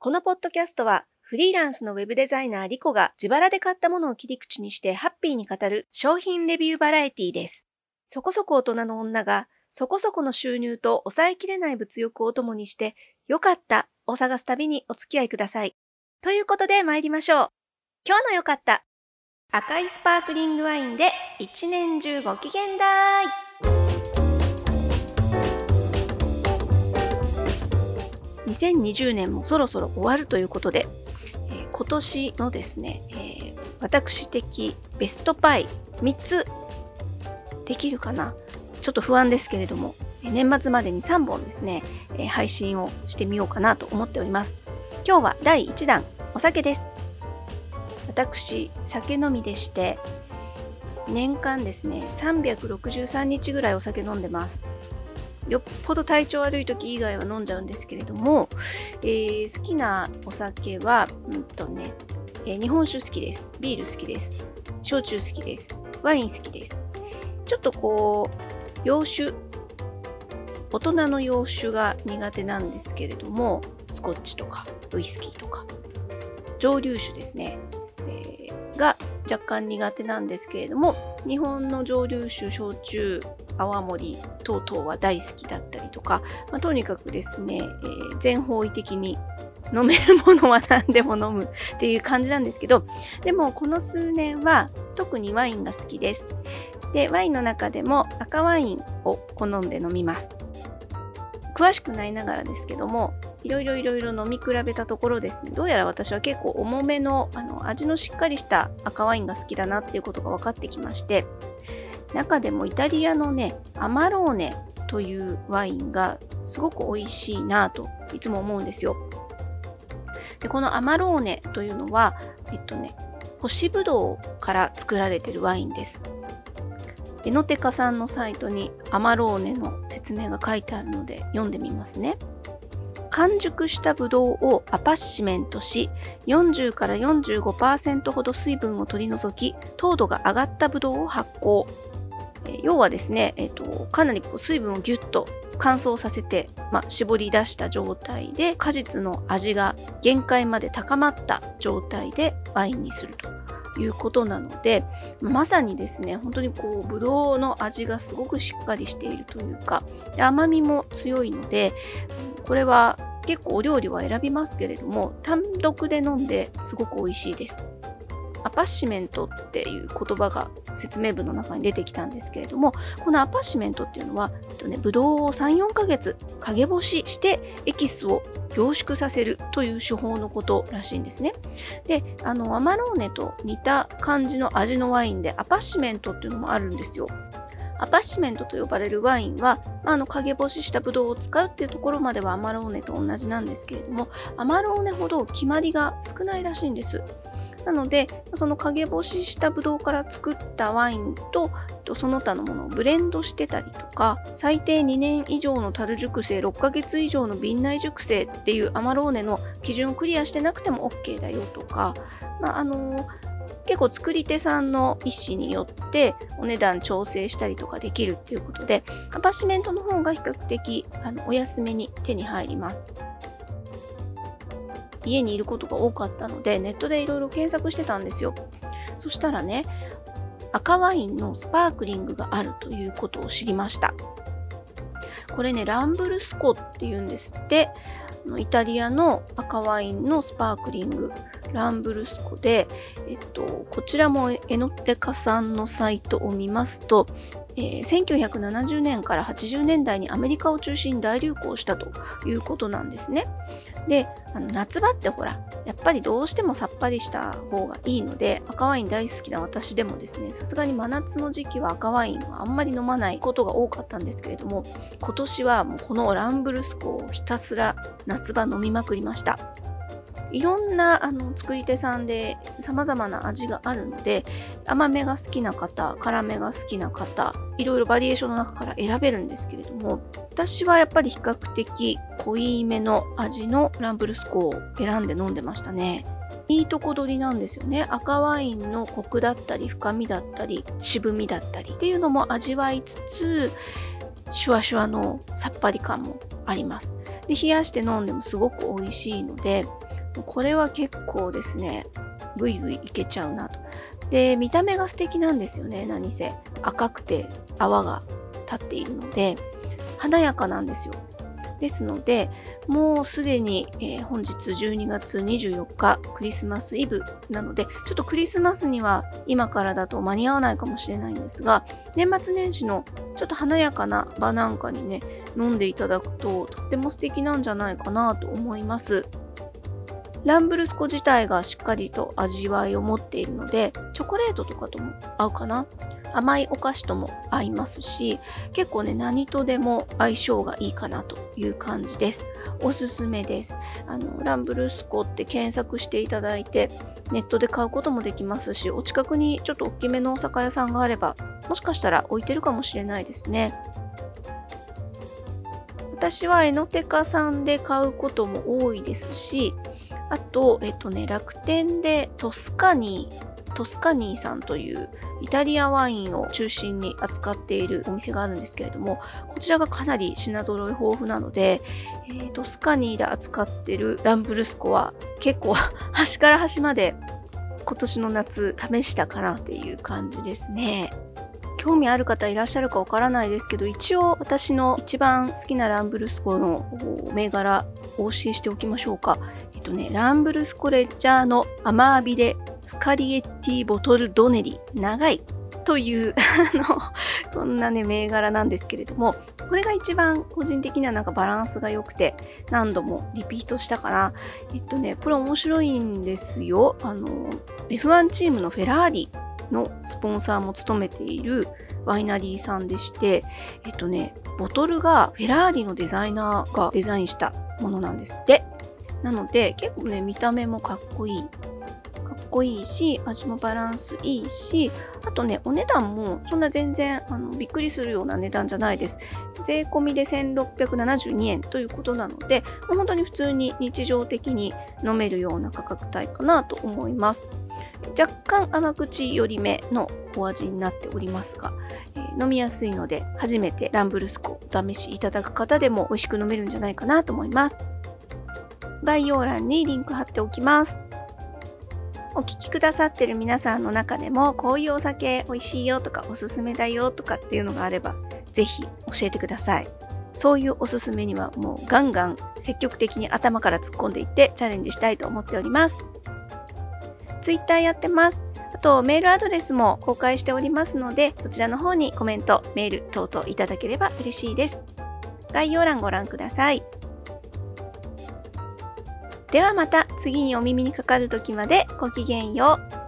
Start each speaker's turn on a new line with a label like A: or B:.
A: このポッドキャストはフリーランスのウェブデザイナーリコが自腹で買ったものを切り口にしてハッピーに語る商品レビューバラエティです。そこそこ大人の女がそこそこの収入と抑えきれない物欲を共にしてよかったを探す旅にお付き合いください。ということで参りましょう。今日のよかった赤いスパークリングワインで一年中ご機嫌だーい。2020年もそろそろ終わるということで、えー、今年のですね、えー、私的ベストパイ3つできるかな？ちょっと不安ですけれども年末までに3本ですね、え、配信をしてみようかなと思っております。今日は第1弾お酒です。私酒飲みでして年間ですね363日ぐらいお酒飲んでます。よっぽど体調悪い時以外は飲んじゃうんですけれども、えー、好きなお酒は、うんとねえー、日本酒好きです。ビール好きです。焼酎好きです。ワイン好きです。ちょっとこう、洋酒、大人の洋酒が苦手なんですけれども、スコッチとかウイスキーとか、蒸留酒ですね、えー、が若干苦手なんですけれども、日本の蒸留酒、焼酎、泡盛等々は大好きだったりとか、まあ、とにかくですね、えー、全方位的に飲めるものは何でも飲むっていう感じなんですけどでもこの数年は特にワインが好きです。でワインの中でも赤ワインを好んで飲みます。詳しくないながらですけどもいろいろいろいろ飲み比べたところですね。どうやら私は結構重めのあの味のしっかりした赤ワインが好きだなっていうことが分かってきまして中でもイタリアのねアマローネというワインがすごく美味しいなといつも思うんですよ。でこのアマローネというのはえっとね干しぶどうから作られてるワインです。エノテカさんのサイトにアマローネの説明が書いてあるので読んでみますね。完熟したブドウをアパッシメントし40から45%ほど水分を取り除き糖度が上がったブドウを発酵要はですね、えーと、かなり水分をギュッと乾燥させて、まあ、絞り出した状態で果実の味が限界まで高まった状態でワインにするということなのでまさにですね本当にこうブドウの味がすごくしっかりしているというか甘みも強いのでこれは結構お料理は選びますけれども単独で飲んですごく美味しいです。appassimento っていう言葉が説明文の中に出てきたんですけれどもこの appassimento っていうのは、えっとね、ブドウを3、4ヶ月陰干ししてエキスを凝縮させるという手法のことらしいんですね。であのアマローネと似た感じの味のワインで appassimento っていうのもあるんですよ。 appassimento と呼ばれるワインは、あの陰干ししたブドウを使うっていうところまではアマローネと同じなんですけれどもアマローネほど決まりが少ないらしいんです。なのでその陰干ししたブドウから作ったワインとその他のものをブレンドしてたりとか最低2年以上の樽熟成6ヶ月以上の瓶内熟成っていうアマローネの基準をクリアしてなくても OK だよとか、まあ、あの結構作り手さんの意思によってお値段調整したりとかできるっていうことでアパシメントの方が比較的あのお安めに手に入ります。家にいることが多かったのでネットでいろいろ検索してたんですよそしたらね赤ワインのスパークリングがあるということを知りましたこれねランブルスコっていうんですってイタリアの赤ワインのスパークリングランブルスコで、えっと、こちらもエノテカさんのサイトを見ますと、えー、1970年から80年代にアメリカを中心に大流行したということなんですね。であの夏場ってほらやっぱりどうしてもさっぱりした方がいいので赤ワイン大好きな私でもですねさすがに真夏の時期は赤ワインはあんまり飲まないことが多かったんですけれども今年はもうこのランブルスコをひたすら夏場飲みまくりました。いろんなあの作り手さんで様々な味があるので甘めが好きな方辛めが好きな方いろいろバリエーションの中から選べるんですけれども私はやっぱり比較的濃いめの味のランブルスコを選んで飲んでましたね。いいとこ取りなんですよね。赤ワインのコクだったり深みだったり渋みだったりっていうのも味わいつつシュワシュワのさっぱり感もあります。で冷やして飲んでもすごく美味しいのでこれは結構ですねぐいぐいいけちゃうなと。で見た目が素敵なんですよね何せ。赤くて泡が立っているので華やかなんですよ。ですのでもうすでに、えー、本日12月24日クリスマスイブなのでちょっとクリスマスには今からだと間に合わないかもしれないんですが年末年始のちょっと華やかな場なんかにね飲んでいただくととっても素敵なんじゃないかなと思います。ランブルスコ自体がしっかりと味わいを持っているのでチョコレートとかとも合うかな甘いお菓子とも合いますし結構ね何とでも相性がいいかなという感じです。おすすめです。あのランブルスコって検索していただいてネットで買うこともできますしお近くにちょっと大きめのお酒屋さんがあればもしかしたら置いてるかもしれないですね。私はエノテカさんで買うことも多いですしあと、えっとね、楽天でトスカニートスカニーさんというイタリアワインを中心に扱っているお店があるんですけれども、こちらがかなり品揃え豊富なので、えー、トスカニーで扱ってるランブルスコは結構 端から端まで今年の夏試したかなっていう感じですね。興味ある方いらっしゃるかわからないですけど一応私の一番好きなランブルスコの銘柄をお教えしておきましょうか。えっとね、ランブルスコレッジャーのアマービレスカリエッティボトルドネリ長いという あのそんなね銘柄なんですけれどもこれが一番個人的にはなんかバランスが良くて何度もリピートしたかなえっとねこれ面白いんですよあの F1 チームのフェラーリのスポンサーも務めているワイナリーさんでしてえっとねボトルがフェラーリのデザイナーがデザインしたものなんですって。なので結構ね見た目もかっこいい。かっこいいし味もバランスいいしあとねお値段もそんな全然あのびっくりするような値段じゃないです。税込みで1672円ということなのでもう本当に普通に日常的に飲めるような価格帯かなと思います。若干甘口寄り目のお味になっておりますが、えー、飲みやすいので初めてランブルスコお試しいただく方でも美味しく飲めるんじゃないかなと思います。概要欄にリンク貼っておきます。お聞きくださってる皆さんの中でもこういうお酒美味しいよとかおすすめだよとかっていうのがあればぜひ教えてください。そういうおすすめにはもうガンガン積極的に頭から突っ込んでいってチャレンジしたいと思っております。Twitter やってます。あとメールアドレスも公開しておりますのでそちらの方にコメントメール等々いただければ嬉しいです。概要欄ご覧ください。ではまた次にお耳にかかる時までごきげんよう。